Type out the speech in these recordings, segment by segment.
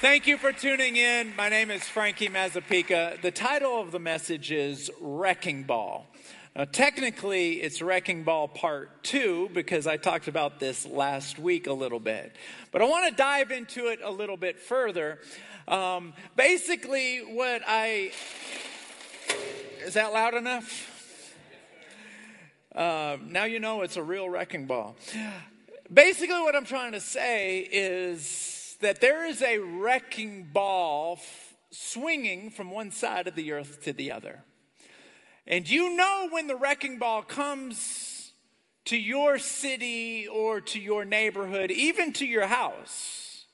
Thank you for tuning in. My name is Frankie Mazzapica. The title of the message is Wrecking Ball. Now, technically, it's Wrecking Ball Part 2 because I talked about this last week a little bit. But I want to dive into it a little bit further. Um, basically, what I. Is that loud enough? Uh, now you know it's a real wrecking ball. Basically, what I'm trying to say is that there is a wrecking ball f- swinging from one side of the earth to the other. And you know when the wrecking ball comes to your city or to your neighborhood, even to your house.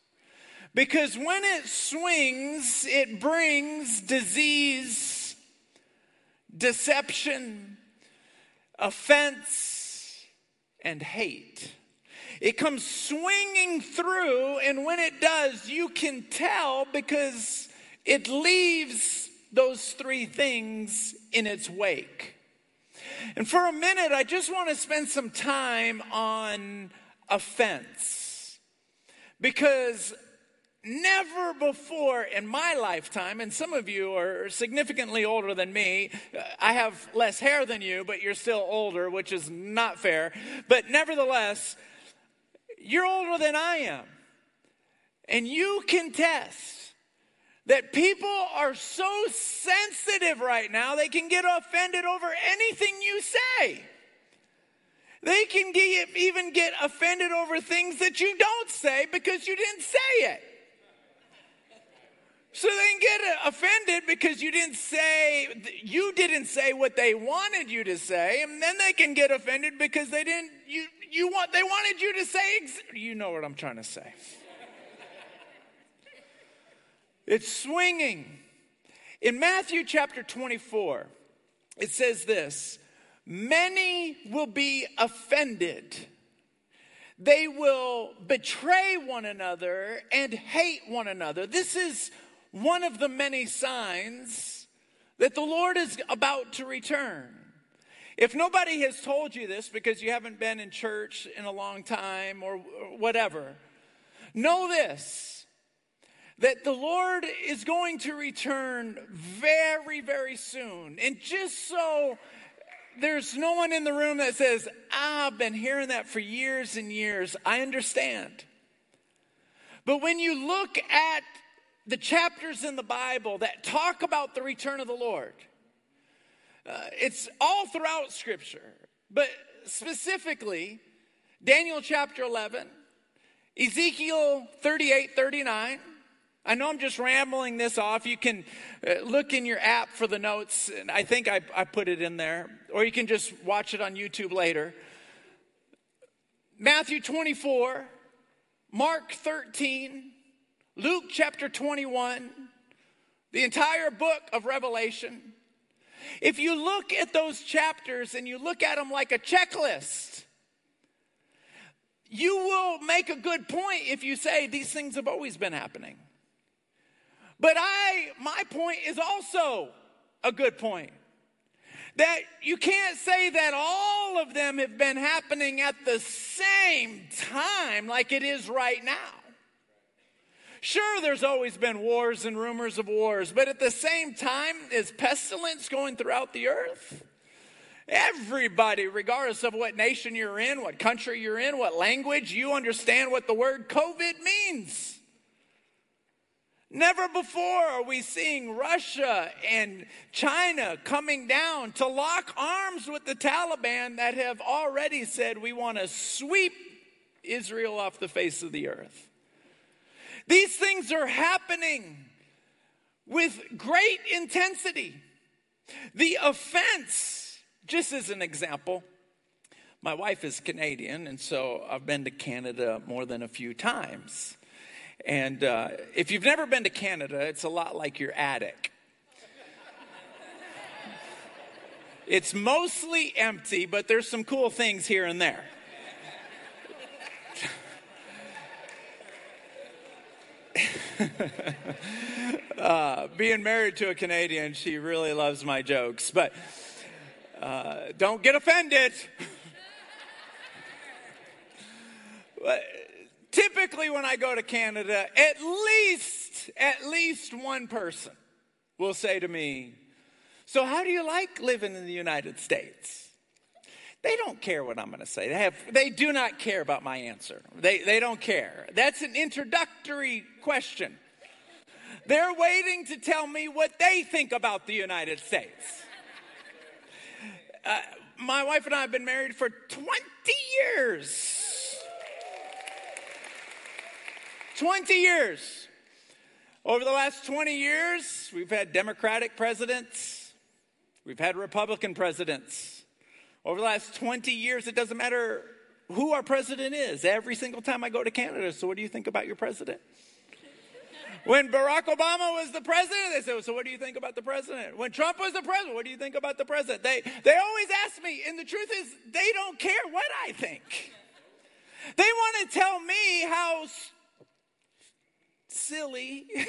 Because when it swings, it brings disease, deception, offense, and hate. It comes swinging through, and when it does, you can tell because it leaves those three things in its wake. And for a minute, I just want to spend some time on offense. Because never before in my lifetime, and some of you are significantly older than me. I have less hair than you, but you're still older, which is not fair. But nevertheless, you're older than I am. And you can test that people are so sensitive right now, they can get offended over anything you say. They can get, even get offended over things that you don't say because you didn't say it. So they can get offended because you didn't say you didn't say what they wanted you to say, and then they can get offended because they didn't you you want they wanted you to say you know what I'm trying to say. it's swinging. In Matthew chapter 24, it says this, many will be offended. They will betray one another and hate one another. This is one of the many signs that the Lord is about to return. If nobody has told you this because you haven't been in church in a long time or whatever, know this that the Lord is going to return very, very soon. And just so there's no one in the room that says, I've been hearing that for years and years, I understand. But when you look at the chapters in the Bible that talk about the return of the Lord. Uh, it's all throughout Scripture, but specifically, Daniel chapter 11, Ezekiel 38 39. I know I'm just rambling this off. You can uh, look in your app for the notes, and I think I, I put it in there, or you can just watch it on YouTube later. Matthew 24, Mark 13, Luke chapter 21, the entire book of Revelation. If you look at those chapters and you look at them like a checklist, you will make a good point if you say these things have always been happening. But I, my point is also a good point. That you can't say that all of them have been happening at the same time like it is right now. Sure, there's always been wars and rumors of wars, but at the same time, is pestilence going throughout the earth? Everybody, regardless of what nation you're in, what country you're in, what language, you understand what the word COVID means. Never before are we seeing Russia and China coming down to lock arms with the Taliban that have already said we want to sweep Israel off the face of the earth. These things are happening with great intensity. The offense, just as an example, my wife is Canadian, and so I've been to Canada more than a few times. And uh, if you've never been to Canada, it's a lot like your attic. It's mostly empty, but there's some cool things here and there. uh, being married to a Canadian, she really loves my jokes, but uh, don't get offended. typically, when I go to Canada, at least at least one person will say to me, So, how do you like living in the United States? They don't care what I'm going to say. They, have, they do not care about my answer. They, they don't care. That's an introductory question. They're waiting to tell me what they think about the United States. Uh, my wife and I have been married for 20 years. 20 years. Over the last 20 years, we've had Democratic presidents, we've had Republican presidents. Over the last 20 years, it doesn't matter who our president is. Every single time I go to Canada, so what do you think about your president? When Barack Obama was the president, they said, So what do you think about the president? When Trump was the president, what do you think about the president? They, they always ask me, and the truth is, they don't care what I think. They want to tell me how s- silly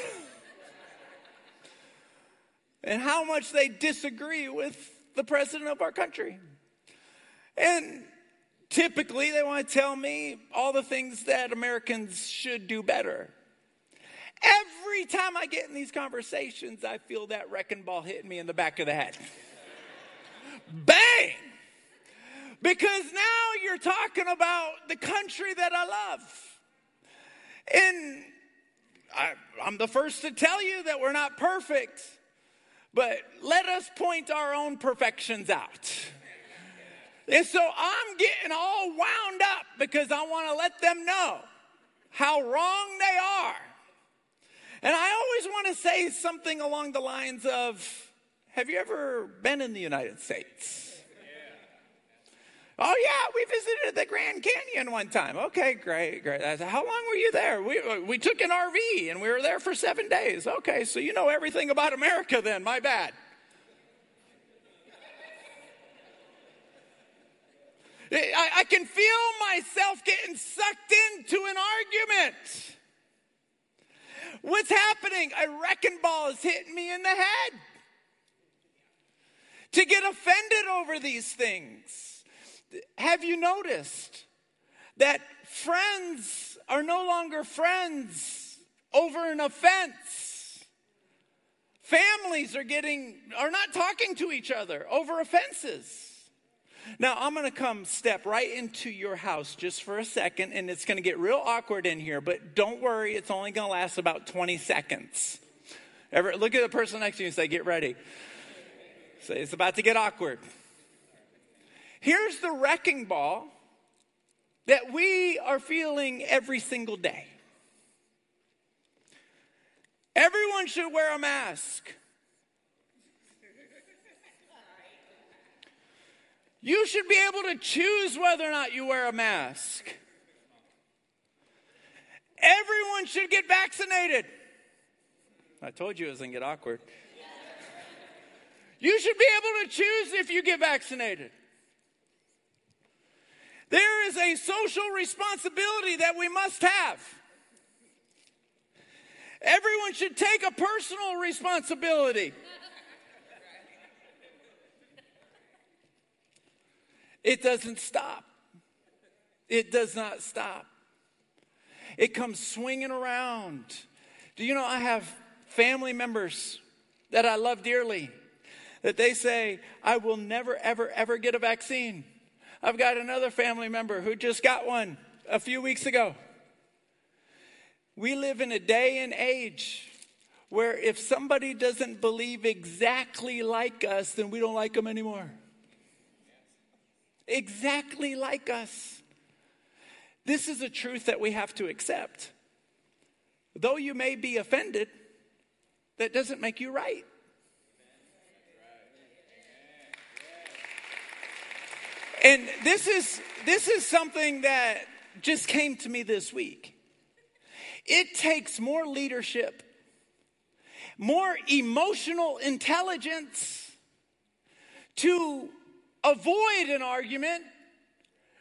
and how much they disagree with the president of our country. And typically, they want to tell me all the things that Americans should do better. Every time I get in these conversations, I feel that wrecking ball hitting me in the back of the head. Bang! Because now you're talking about the country that I love. And I, I'm the first to tell you that we're not perfect, but let us point our own perfections out. And so I'm getting all wound up because I want to let them know how wrong they are. And I always want to say something along the lines of Have you ever been in the United States? Oh, yeah, we visited the Grand Canyon one time. Okay, great, great. I said, How long were you there? We, we took an RV and we were there for seven days. Okay, so you know everything about America then. My bad. I, I can feel myself getting sucked into an argument. What's happening? A wrecking ball is hitting me in the head. To get offended over these things. Have you noticed that friends are no longer friends over an offense? Families are getting are not talking to each other over offenses. Now, I'm going to come step right into your house just for a second, and it's going to get real awkward in here, but don't worry, it's only going to last about 20 seconds. Ever look at the person next to you and say, Get ready. Say, It's about to get awkward. Here's the wrecking ball that we are feeling every single day. Everyone should wear a mask. You should be able to choose whether or not you wear a mask. Everyone should get vaccinated. I told you it was going to get awkward. You should be able to choose if you get vaccinated. There is a social responsibility that we must have. Everyone should take a personal responsibility. It doesn't stop. It does not stop. It comes swinging around. Do you know I have family members that I love dearly that they say, I will never, ever, ever get a vaccine. I've got another family member who just got one a few weeks ago. We live in a day and age where if somebody doesn't believe exactly like us, then we don't like them anymore exactly like us. This is a truth that we have to accept. Though you may be offended, that doesn't make you right. And this is this is something that just came to me this week. It takes more leadership, more emotional intelligence to avoid an argument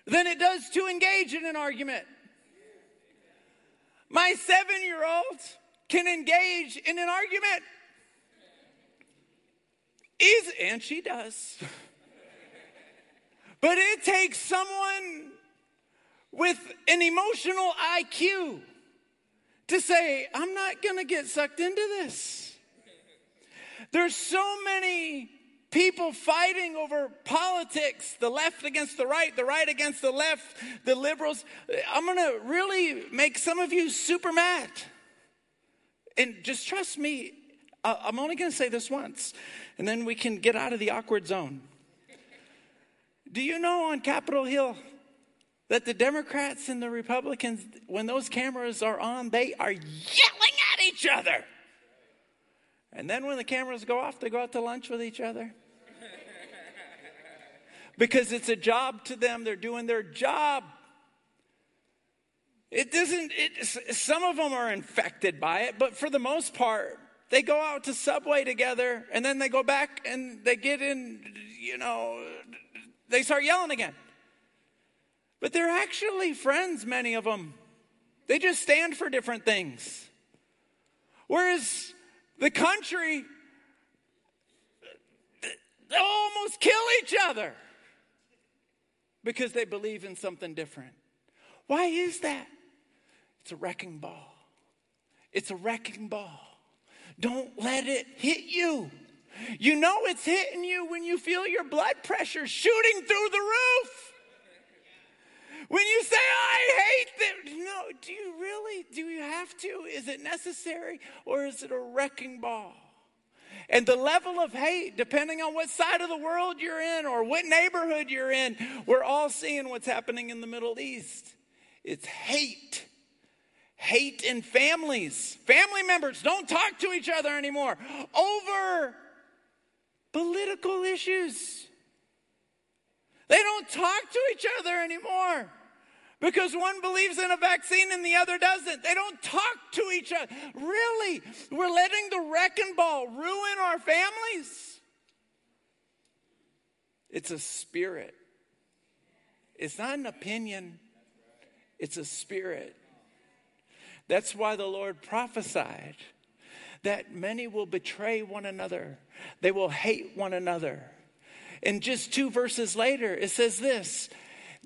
than it does to engage in an argument. My seven year old can engage in an argument. Easy, and she does. but it takes someone with an emotional IQ to say, I'm not going to get sucked into this. There's so many people fighting over politics, the left against the right, the right against the left, the liberals. I'm going to really make some of you super mad. And just trust me, I'm only going to say this once, and then we can get out of the awkward zone. Do you know on Capitol Hill that the Democrats and the Republicans, when those cameras are on, they are yelling at each other? And then when the cameras go off, they go out to lunch with each other. Because it's a job to them, they're doing their job. It doesn't, it, some of them are infected by it, but for the most part, they go out to Subway together and then they go back and they get in, you know, they start yelling again. But they're actually friends, many of them. They just stand for different things. Whereas the country, they almost kill each other because they believe in something different. Why is that? It's a wrecking ball. It's a wrecking ball. Don't let it hit you. You know it's hitting you when you feel your blood pressure shooting through the roof. When you say, I hate them, no, do you really? Do you have to? Is it necessary? Or is it a wrecking ball? And the level of hate, depending on what side of the world you're in or what neighborhood you're in, we're all seeing what's happening in the Middle East. It's hate. Hate in families. Family members don't talk to each other anymore over political issues. They don't talk to each other anymore because one believes in a vaccine and the other doesn't. They don't talk to each other. Really, we're letting the wrecking ball ruin our families. It's a spirit, it's not an opinion, it's a spirit. That's why the Lord prophesied that many will betray one another, they will hate one another. And just two verses later, it says this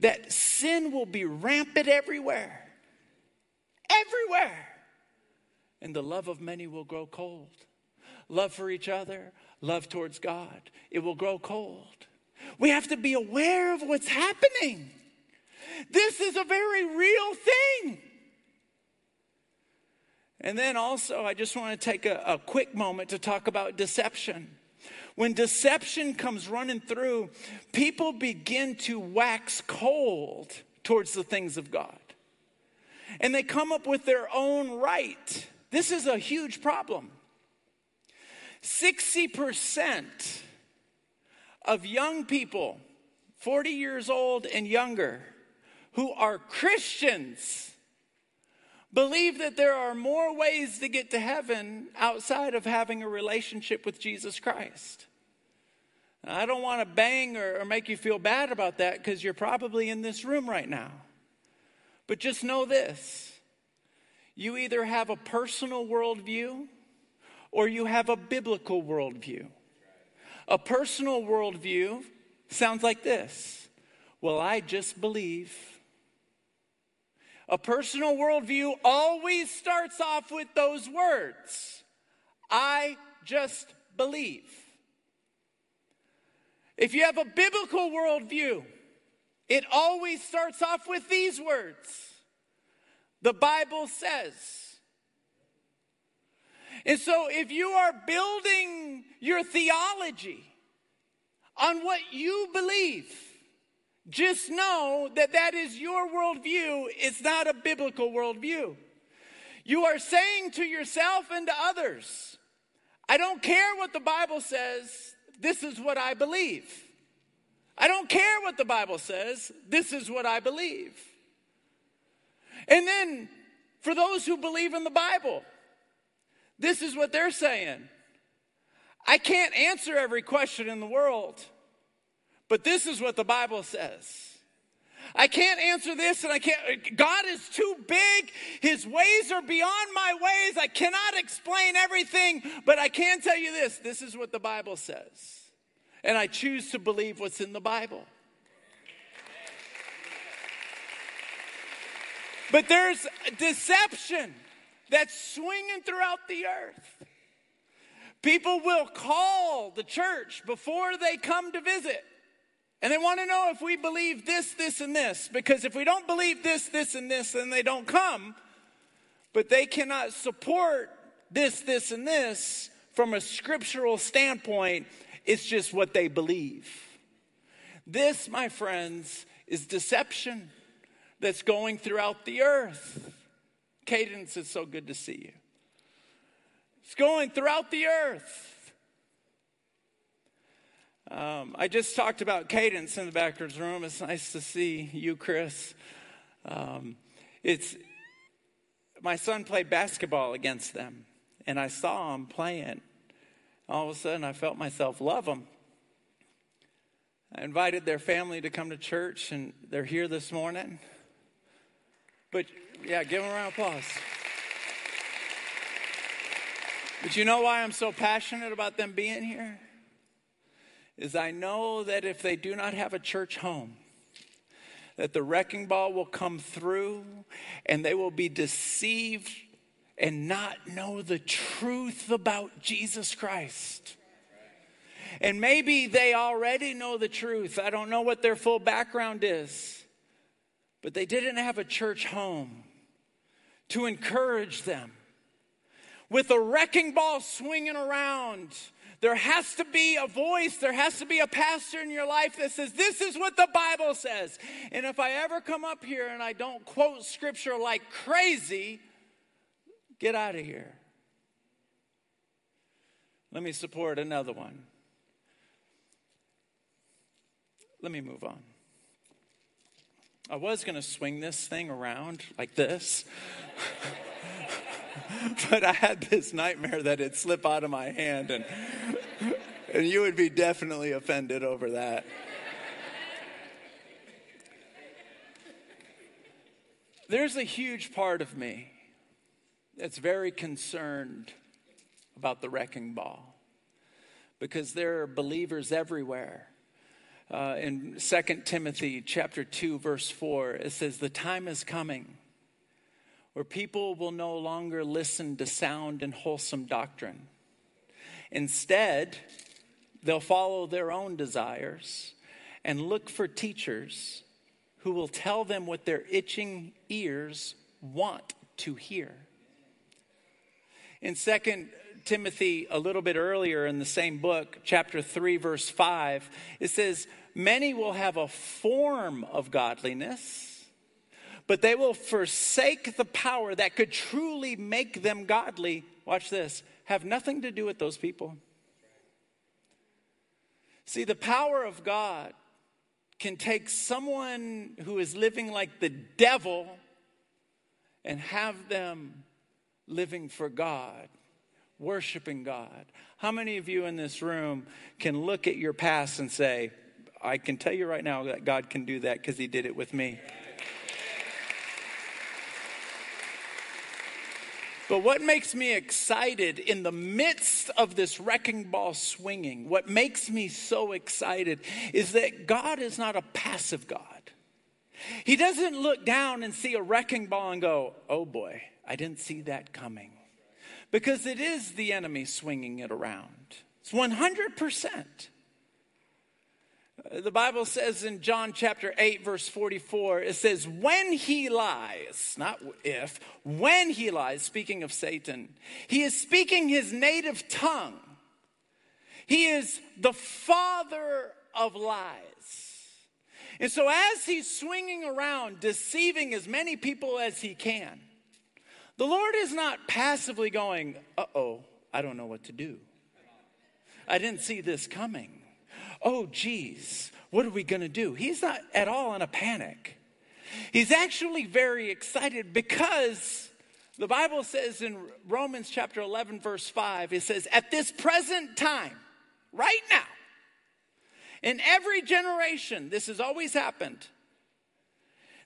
that sin will be rampant everywhere. Everywhere. And the love of many will grow cold. Love for each other, love towards God, it will grow cold. We have to be aware of what's happening. This is a very real thing. And then also, I just want to take a, a, quick moment to talk about deception. When deception comes running through, people begin to wax cold towards the things of God. And they come up with their own right. This is a huge problem. 60% of young people, 40 years old and younger, who are Christians believe that there are more ways to get to heaven outside of having a relationship with Jesus Christ. I don't want to bang or, or, make you feel bad about that because you're probably in this room right now. But just know this you either have a personal worldview or you have a biblical worldview. A personal worldview sounds like this Well, I just believe a personal worldview always starts off with those words I just believe. If you have a biblical worldview, it always starts off with these words The Bible says. And so, if you are building your theology on what you believe, just know that that is your worldview. It's not a biblical worldview. You are saying to yourself and to others, I don't care what the Bible says, this is what I believe. I don't care what the Bible says, this is what I believe. And then for those who believe in the Bible, this is what they're saying I can't answer every question in the world. But this is what the Bible says. I can't answer this and I can't. God is too big. His ways are beyond my ways. I cannot explain everything, but I can tell you this this is what the Bible says. And I choose to believe what's in the Bible. But there's deception that's swinging throughout the earth. People will call the church before they come to visit. And they want to know if we believe this, this, and this. Because if we don't believe this, this, and this, then they don't come. But they cannot support this, this, and this from a scriptural standpoint. It's just what they believe. This, my friends, is deception that's going throughout the earth. Cadence, it's so good to see you. It's going throughout the earth. Um, I just talked about cadence in the backwards room. It's nice to see you, Chris. Um, it's my son played basketball against them, and I saw him playing. All of a sudden, I felt myself love him. I invited their family to come to church, and they're here this morning. But yeah, give them a round of applause. But you know why I'm so passionate about them being here? Is I know that if they do not have a church home, that the wrecking ball will come through and they will be deceived and not know the truth about Jesus Christ. And maybe they already know the truth. I don't know what their full background is, but they didn't have a church home to encourage them with a wrecking ball swinging around. There has to be a voice, there has to be a pastor in your life that says, This is what the Bible says. And if I ever come up here and I don't quote scripture like crazy, get out of here. Let me support another one. Let me move on. I was going to swing this thing around like this. but I had this nightmare that it'd slip out of my hand, and, and you would be definitely offended over that. There's a huge part of me that's very concerned about the wrecking ball because there are believers everywhere. Uh, in 2 Timothy chapter 2 verse 4 it says the time is coming where people will no longer listen to sound and wholesome doctrine. Instead, they'll follow their own desires and look for teachers who will tell them what their itching ears want to hear. In 2 Timothy, a little bit earlier in the same book, chapter 3, verse 5, it says, Many will have a form of godliness but they will forsake the power that could truly make them godly. Watch this, have nothing to do with those people. See, the power of God can take someone who is living like the devil and have them living for God, worshiping God. How many of you in this room can look at your past and say, I can tell you right now that God can do that because He did it with me? But what makes me excited in the midst of this wrecking ball swinging, what makes me so excited is that God is not a passive God. He doesn't look down and see a wrecking ball and go, oh boy, I didn't see that coming. Because it is the enemy swinging it around. It's 100%. The Bible says in John chapter 8, verse 44, it says, When he lies, not if, when he lies, speaking of Satan, he is speaking his native tongue. He is the father of lies. And so, as he's swinging around, deceiving as many people as he can, the Lord is not passively going, Uh oh, I don't know what to do. I didn't see this coming oh, geez, what are we going to do? He's not at all in a panic. He's actually very excited because the Bible says in Romans chapter 11, verse 5, it says, At this present time, right now, in every generation, this has always happened,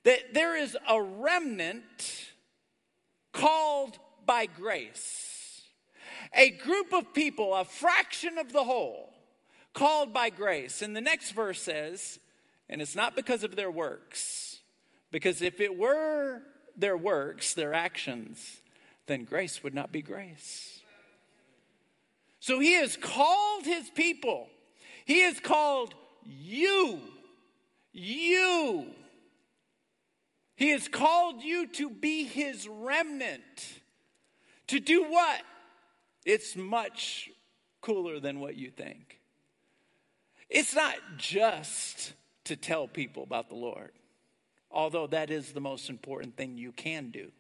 that there is a remnant called by grace. A group of people, a fraction of the whole, called by grace. And the next verse says, and it's not because of their works, because if it were their works, their actions, then grace would not be grace. So he has called his people, he has called you, you. He has called you to be his remnant. To do what? It's much cooler than what you think. It's not just to tell people about the Lord, although that is the most important thing you can do.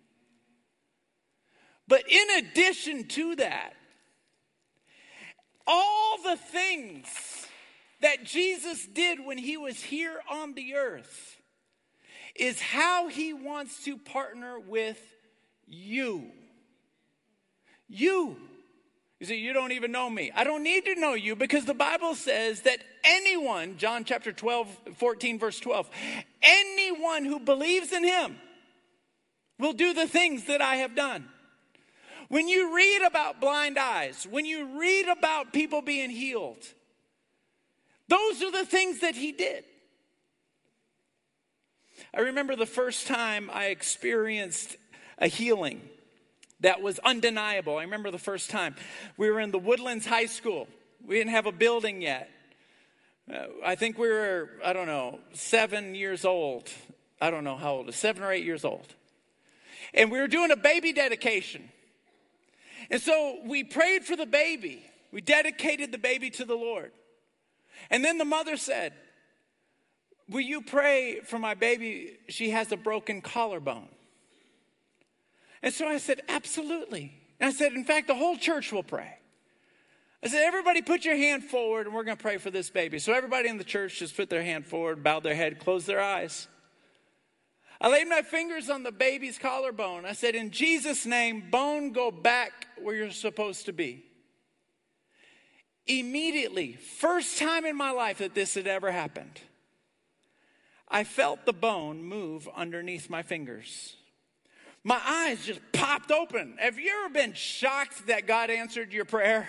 But in addition to that, all the things that Jesus did when he was here on the earth is how he wants to partner with you. You. You You don't even know me. I don't need to know you because the Bible says that anyone, John chapter 12, 14, verse 12, anyone who believes in him will do the things that I have done. When you read about blind eyes, when you read about people being healed, those are the things that he did. I remember the first time I experienced a healing that was undeniable. I remember the first time we were in the Woodlands High School. We didn't have a building yet. Uh, I think we were, I don't know, seven years old. I don't know how old, seven or eight years old. And we were doing a baby dedication. And so we prayed for the baby. We dedicated the baby to the Lord. And then the mother said, Will you pray for my baby? She has a broken collarbone. And so I said, Absolutely. And I said, In fact, the whole church will pray. I said, Everybody put your hand forward and we're going to pray for this baby. So everybody in the church just put their hand forward, bowed their head, closed their eyes. I laid my fingers on the baby's collarbone. I said, In Jesus' name, bone, go back where you're supposed to be. Immediately, first time in my life that this had ever happened, I felt the bone move underneath my fingers. My eyes just popped open. Have you ever been shocked that God answered your prayer?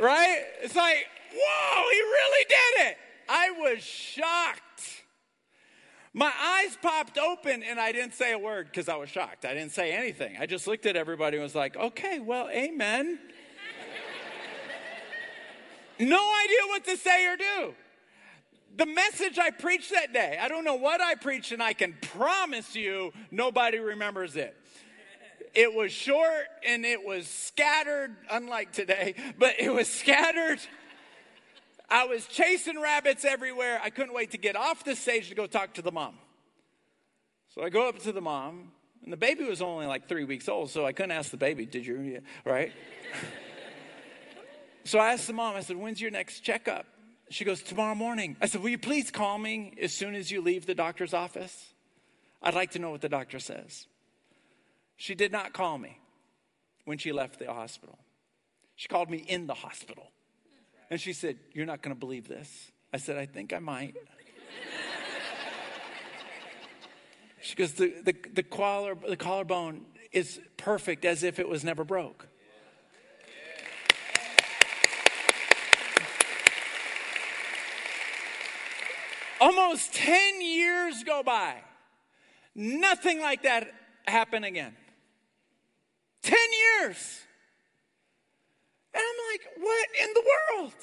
right? It's like, whoa, he really did it. I was shocked. My eyes popped open and I didn't say a word because I was shocked. I didn't say anything. I just looked at everybody and was like, okay, well, amen. no idea what to say or do. The message I preached that day, I don't know what I preached, and I can promise you nobody remembers it. It was short and it was scattered, unlike today, but it was scattered. I was chasing rabbits everywhere. I couldn't wait to get off the stage to go talk to the mom. So I go up to the mom, and the baby was only like three weeks old, so I couldn't ask the baby, Did you? Right? so I asked the mom, I said, When's your next checkup? She goes, Tomorrow morning. I said, Will you please call me as soon as you leave the doctor's office? I'd like to know what the doctor says. She did not call me when she left the hospital. She called me in the hospital. And she said, You're not going to believe this. I said, I think I might. she goes, The, the, the, collar, the collarbone is perfect as if it was never broke. Almost 10 years go by. Nothing like that happened again. 10 years. And I'm like, what in the world?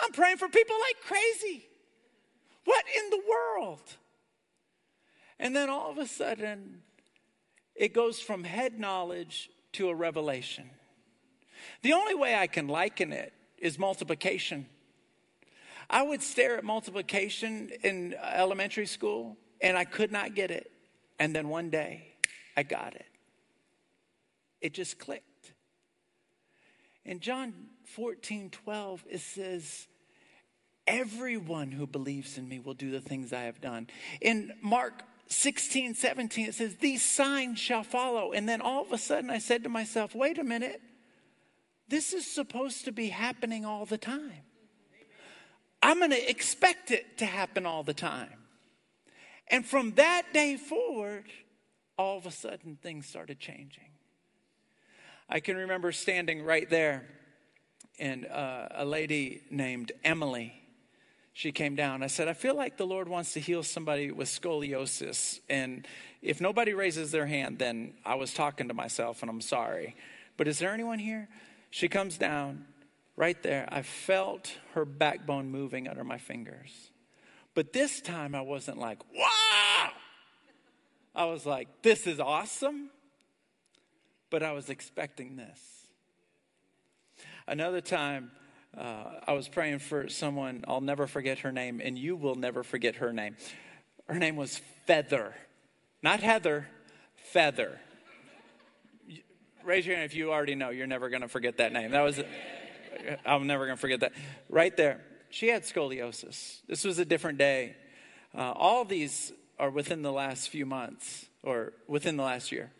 I'm praying for people like crazy. What in the world? And then all of a sudden, it goes from head knowledge to a revelation. The only way I can liken it is multiplication. I would stare at multiplication in elementary school and I could not get it. And then one day, I got it. It just clicked. In John 14, 12, it says, Everyone who believes in me will do the things I have done. In Mark 16, 17, it says, These signs shall follow. And then all of a sudden I said to myself, Wait a minute. This is supposed to be happening all the time. I'm going to expect it to happen all the time. And from that day forward, all of a sudden things started changing. I can remember standing right there, and uh, a lady named Emily. she came down. I said, I feel like the Lord wants to heal somebody with scoliosis. And if nobody raises their hand, then I was talking to myself and I'm sorry. But is there anyone here? She comes down right there. I felt her backbone moving under my fingers. But this time I wasn't like, wow! I was like, this is awesome. But I was expecting this. Another time, uh, I was praying for someone, I'll never forget her name, and you will never forget her name. Her name was Feather, not Heather, Feather. Raise your hand if you already know. You're never going to forget that name. That was, I'm never going to forget that. Right there. She had scoliosis. This was a different day. Uh, all these are within the last few months or within the last year.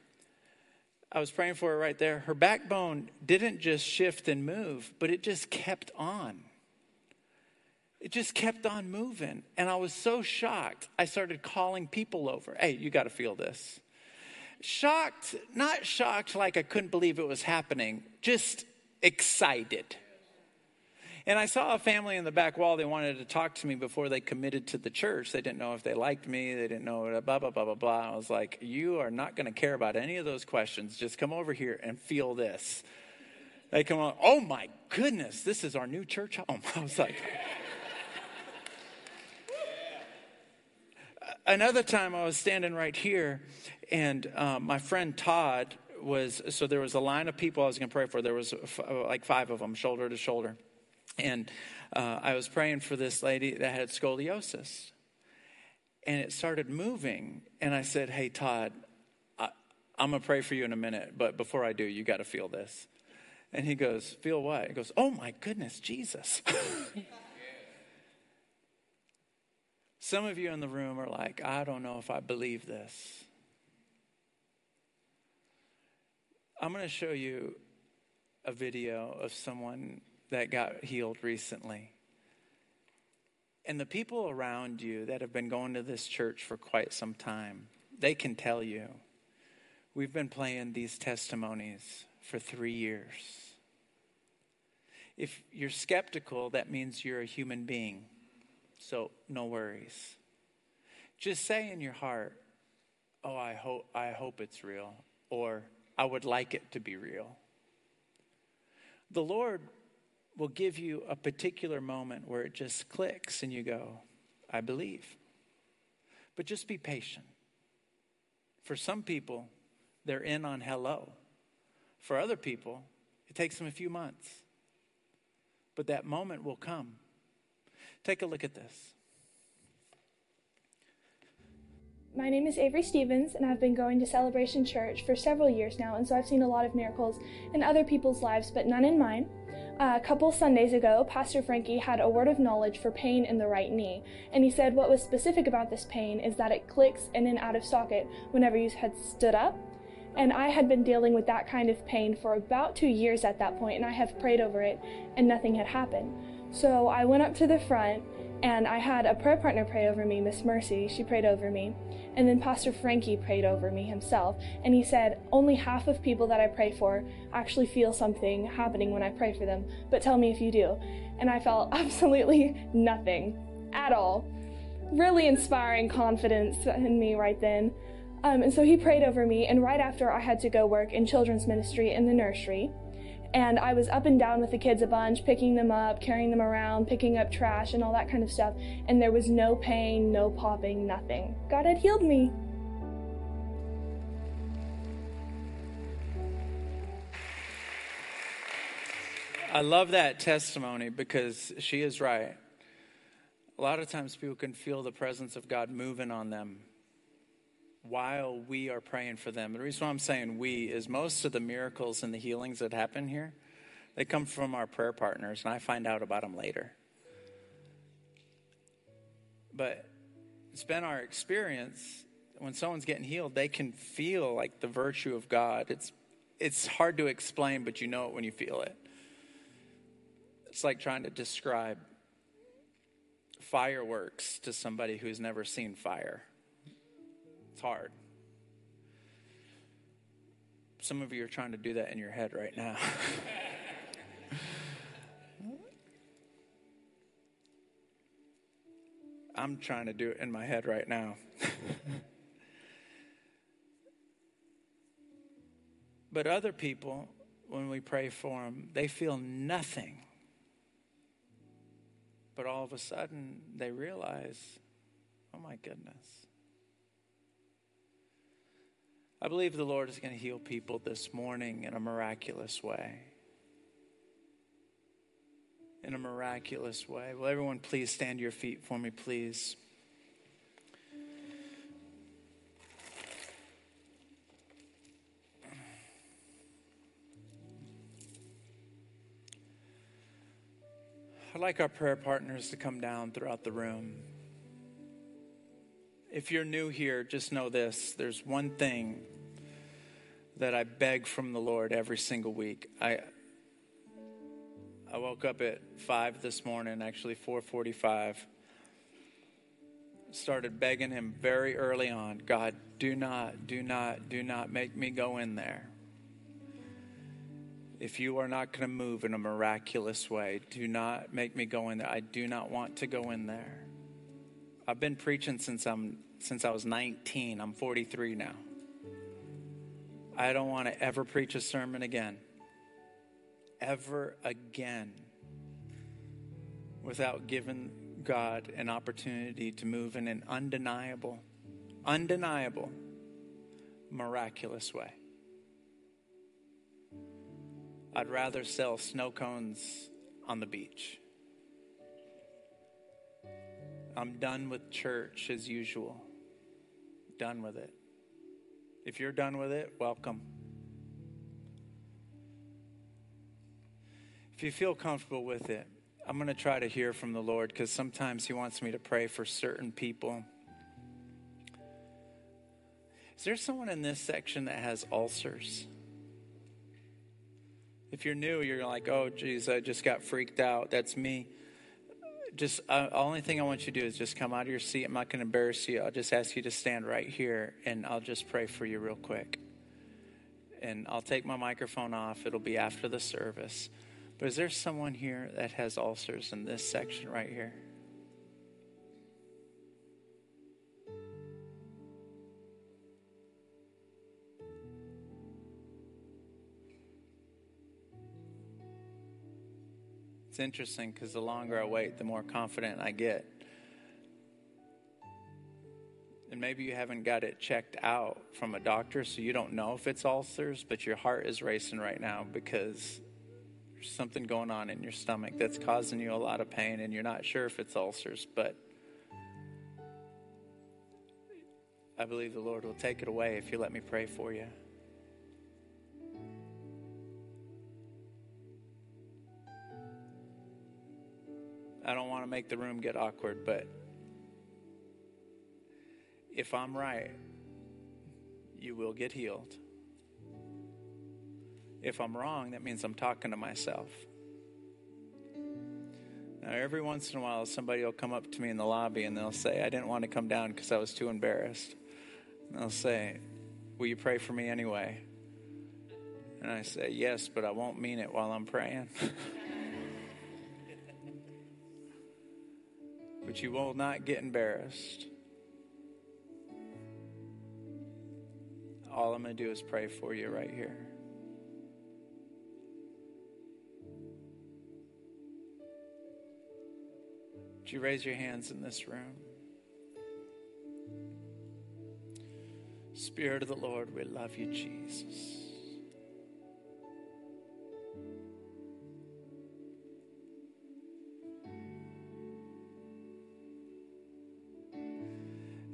I was praying for her right there. Her backbone didn't just shift and move, but it just kept on. It just kept on moving. And I was so shocked. I started calling people over. Hey, you got to feel this. Shocked, not shocked like I couldn't believe it was happening, just excited. And I saw a family in the back wall. They wanted to talk to me before they committed to the church. They didn't know if they liked me. They didn't know blah, blah, blah, blah, blah. I was like, You are not going to care about any of those questions. Just come over here and feel this. They come on, Oh my goodness, this is our new church home. I was like, Another time I was standing right here, and um, my friend Todd was, so there was a line of people I was going to pray for. There was f- like five of them, shoulder to shoulder. And uh, I was praying for this lady that had scoliosis. And it started moving. And I said, Hey, Todd, I, I'm going to pray for you in a minute. But before I do, you got to feel this. And he goes, Feel what? He goes, Oh my goodness, Jesus. Some of you in the room are like, I don't know if I believe this. I'm going to show you a video of someone that got healed recently. And the people around you that have been going to this church for quite some time, they can tell you we've been playing these testimonies for three years. If you're skeptical, that means you're a human being. So no worries. Just say in your heart, "Oh, I hope I hope it's real," or "I would like it to be real." The Lord will give you a particular moment where it just clicks and you go, I believe. But just be patient. For some people, they're in on hello. For other people, it takes them a few months. But that moment will come. Take a look at this. My name is Avery Stevens, and I've been going to Celebration Church for several years now, and so I've seen a lot of miracles in other people's lives, but none in mine. Uh, a couple Sundays ago, Pastor Frankie had a word of knowledge for pain in the right knee, and he said what was specific about this pain is that it clicks in and out of socket whenever you had stood up. And I had been dealing with that kind of pain for about two years at that point, and I have prayed over it, and nothing had happened. So I went up to the front, and I had a prayer partner pray over me, Miss Mercy. She prayed over me. And then Pastor Frankie prayed over me himself, and he said, Only half of people that I pray for actually feel something happening when I pray for them, but tell me if you do. And I felt absolutely nothing at all. Really inspiring confidence in me right then. Um, and so he prayed over me, and right after I had to go work in children's ministry in the nursery. And I was up and down with the kids a bunch, picking them up, carrying them around, picking up trash, and all that kind of stuff. And there was no pain, no popping, nothing. God had healed me. I love that testimony because she is right. A lot of times people can feel the presence of God moving on them while we are praying for them. The reason why I'm saying we is most of the miracles and the healings that happen here, they come from our prayer partners, and I find out about them later. But it's been our experience when someone's getting healed, they can feel like the virtue of God. It's it's hard to explain, but you know it when you feel it. It's like trying to describe fireworks to somebody who's never seen fire. It's hard. Some of you are trying to do that in your head right now. I'm trying to do it in my head right now. but other people, when we pray for them, they feel nothing. But all of a sudden, they realize, oh my goodness. I believe the Lord is going to heal people this morning in a miraculous way. In a miraculous way. Will everyone please stand to your feet for me, please? I'd like our prayer partners to come down throughout the room. If you're new here, just know this there's one thing that I beg from the Lord every single week. I I woke up at 5 this morning, actually 4:45. Started begging him very early on, God, do not, do not, do not make me go in there if you are not going to move in a miraculous way, do not make me go in there. I do not want to go in there. I've been preaching since I'm since I was 19. I'm 43 now. I don't want to ever preach a sermon again. Ever again. Without giving God an opportunity to move in an undeniable, undeniable, miraculous way. I'd rather sell snow cones on the beach. I'm done with church as usual. Done with it. If you're done with it, welcome. If you feel comfortable with it, I'm going to try to hear from the Lord because sometimes He wants me to pray for certain people. Is there someone in this section that has ulcers? If you're new, you're like, oh, geez, I just got freaked out. That's me. Just, uh, only thing I want you to do is just come out of your seat. I'm not going to embarrass you. I'll just ask you to stand right here and I'll just pray for you real quick. And I'll take my microphone off. It'll be after the service. But is there someone here that has ulcers in this section right here? Interesting because the longer I wait, the more confident I get. And maybe you haven't got it checked out from a doctor, so you don't know if it's ulcers, but your heart is racing right now because there's something going on in your stomach that's causing you a lot of pain, and you're not sure if it's ulcers, but I believe the Lord will take it away if you let me pray for you. I don't want to make the room get awkward, but if I'm right, you will get healed. If I'm wrong, that means I'm talking to myself. Now, every once in a while, somebody will come up to me in the lobby and they'll say, I didn't want to come down because I was too embarrassed. And they'll say, Will you pray for me anyway? And I say, Yes, but I won't mean it while I'm praying. but you will not get embarrassed. All I'm going to do is pray for you right here. Would you raise your hands in this room? Spirit of the Lord, we love you, Jesus.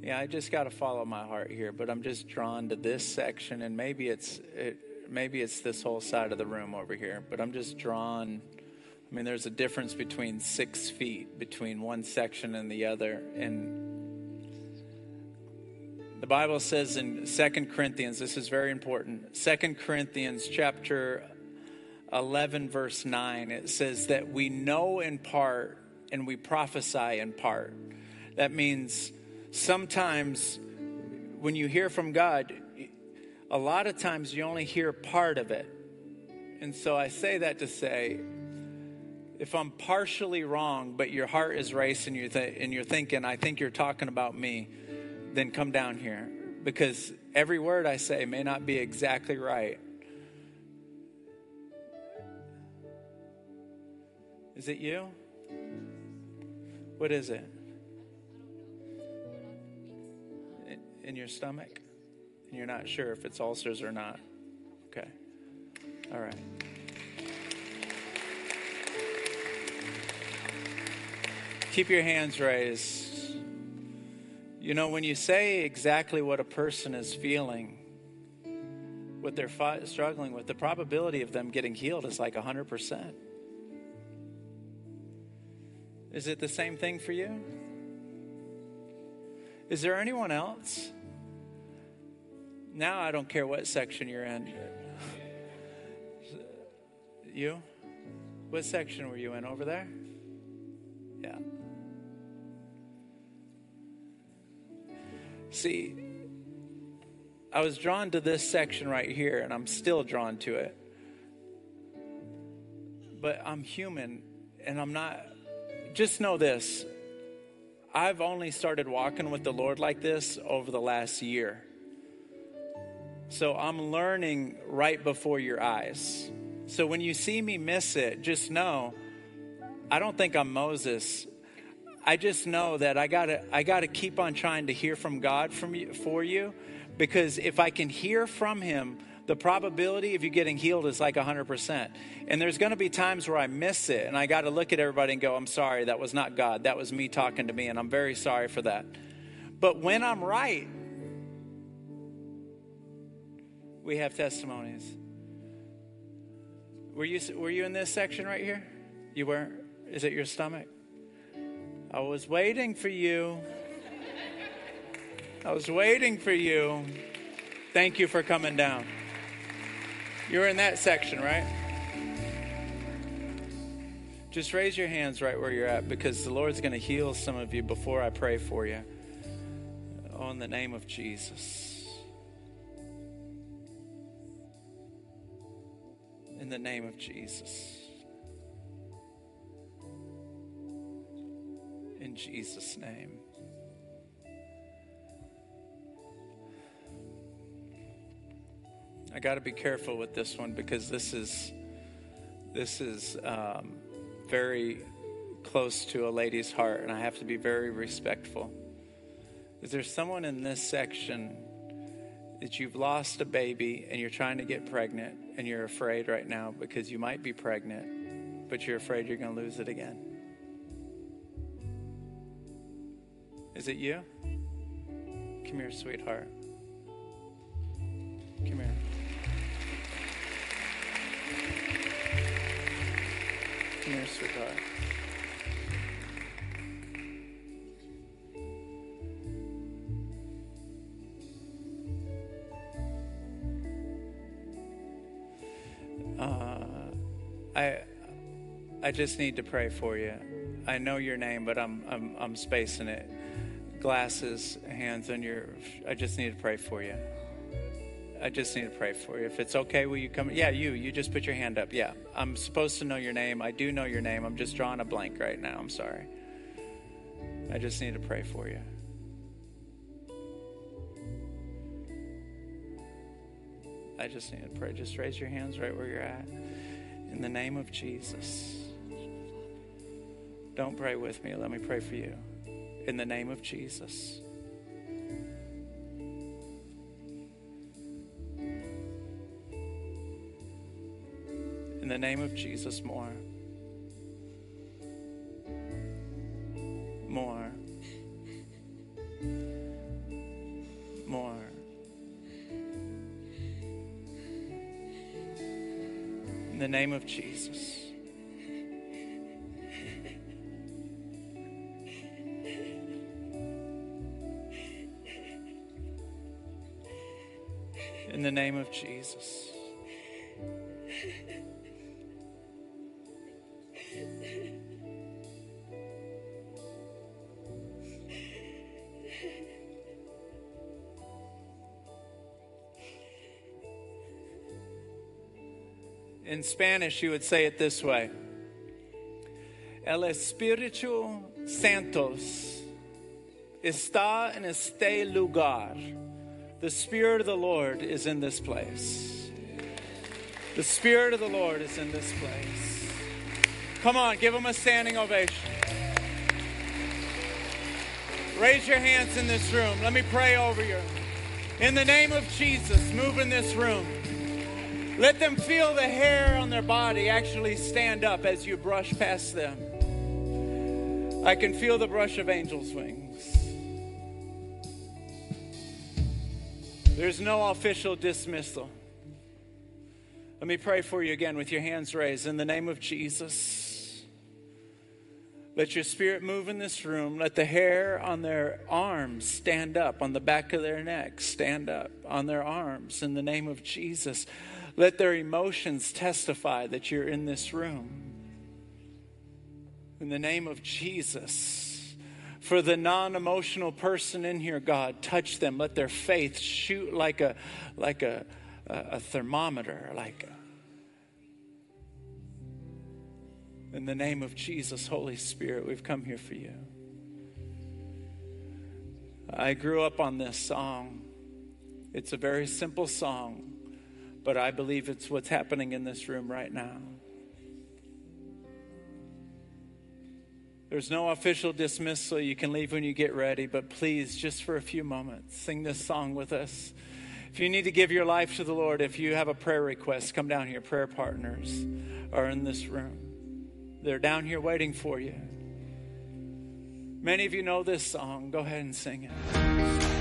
Yeah, I just got to follow my heart here, but I'm just drawn to this section, and maybe it's it, maybe it's this whole side of the room over here, but I'm just drawn. I mean, there's a difference between six feet between one section and the other, and the Bible says in Second Corinthians, this is very important. Second Corinthians chapter 11, verse 9, it says that we know in part and we prophesy in part. That means sometimes when you hear from God, a lot of times you only hear part of it. And so I say that to say if I'm partially wrong, but your heart is racing you th- and you're thinking, I think you're talking about me, then come down here because every word I say may not be exactly right. Is it you? What is it? In your stomach? And you're not sure if it's ulcers or not? Okay. All right. Keep your hands raised. You know, when you say exactly what a person is feeling, what they're fi- struggling with, the probability of them getting healed is like 100%. Is it the same thing for you? Is there anyone else? Now I don't care what section you're in. You? What section were you in? Over there? Yeah. See, I was drawn to this section right here, and I'm still drawn to it. But I'm human, and I'm not. Just know this I've only started walking with the Lord like this over the last year. So I'm learning right before your eyes. So when you see me miss it, just know I don't think I'm Moses. I just know that I gotta I gotta keep on trying to hear from God from you, for you, because if I can hear from Him, the probability of you getting healed is like 100%. And there's to be times where I miss it, and I got to look at everybody and go, "I'm sorry, that was not God. That was me talking to me, and I'm very sorry for that." But when I'm right, we have testimonies. Were you were you in this section right here? You were. Is it your stomach? I was waiting for you. I was waiting for you. Thank you for coming down. You were in that section, right? Just raise your hands right where you're at because the Lord's going to heal some of you before I pray for you. Oh, in the name of Jesus. In the name of Jesus. In Jesus' name. I got to be careful with this one because this is this is um, very close to a lady's heart, and I have to be very respectful. Is there someone in this section that you've lost a baby and you're trying to get pregnant and you're afraid right now because you might be pregnant, but you're afraid you're going to lose it again? Is it you? Come here, sweetheart. Come here. Come here, sweetheart. Just need to pray for you. I know your name, but I'm I'm I'm spacing it. Glasses, hands on your. I just need to pray for you. I just need to pray for you. If it's okay, will you come? Yeah, you. You just put your hand up. Yeah, I'm supposed to know your name. I do know your name. I'm just drawing a blank right now. I'm sorry. I just need to pray for you. I just need to pray. Just raise your hands right where you're at. In the name of Jesus. Don't pray with me. Let me pray for you. In the name of Jesus. In the name of Jesus, more. In the name of Jesus. In Spanish, you would say it this way El Espíritu Santos está en este lugar. The Spirit of the Lord is in this place. The Spirit of the Lord is in this place. Come on, give him a standing ovation. Raise your hands in this room. Let me pray over you. In the name of Jesus, move in this room. Let them feel the hair on their body actually stand up as you brush past them. I can feel the brush of angels' wings. There's no official dismissal. Let me pray for you again with your hands raised. In the name of Jesus. Let your spirit move in this room. Let the hair on their arms stand up, on the back of their neck stand up, on their arms in the name of Jesus. Let their emotions testify that you're in this room. In the name of Jesus. For the non emotional person in here, God, touch them. Let their faith shoot like a, like a, a thermometer, like In the name of Jesus, Holy Spirit, we've come here for you. I grew up on this song. It's a very simple song, but I believe it's what's happening in this room right now. There's no official dismissal. You can leave when you get ready, but please, just for a few moments, sing this song with us. If you need to give your life to the Lord, if you have a prayer request, come down here. Prayer partners are in this room. They're down here waiting for you. Many of you know this song. Go ahead and sing it.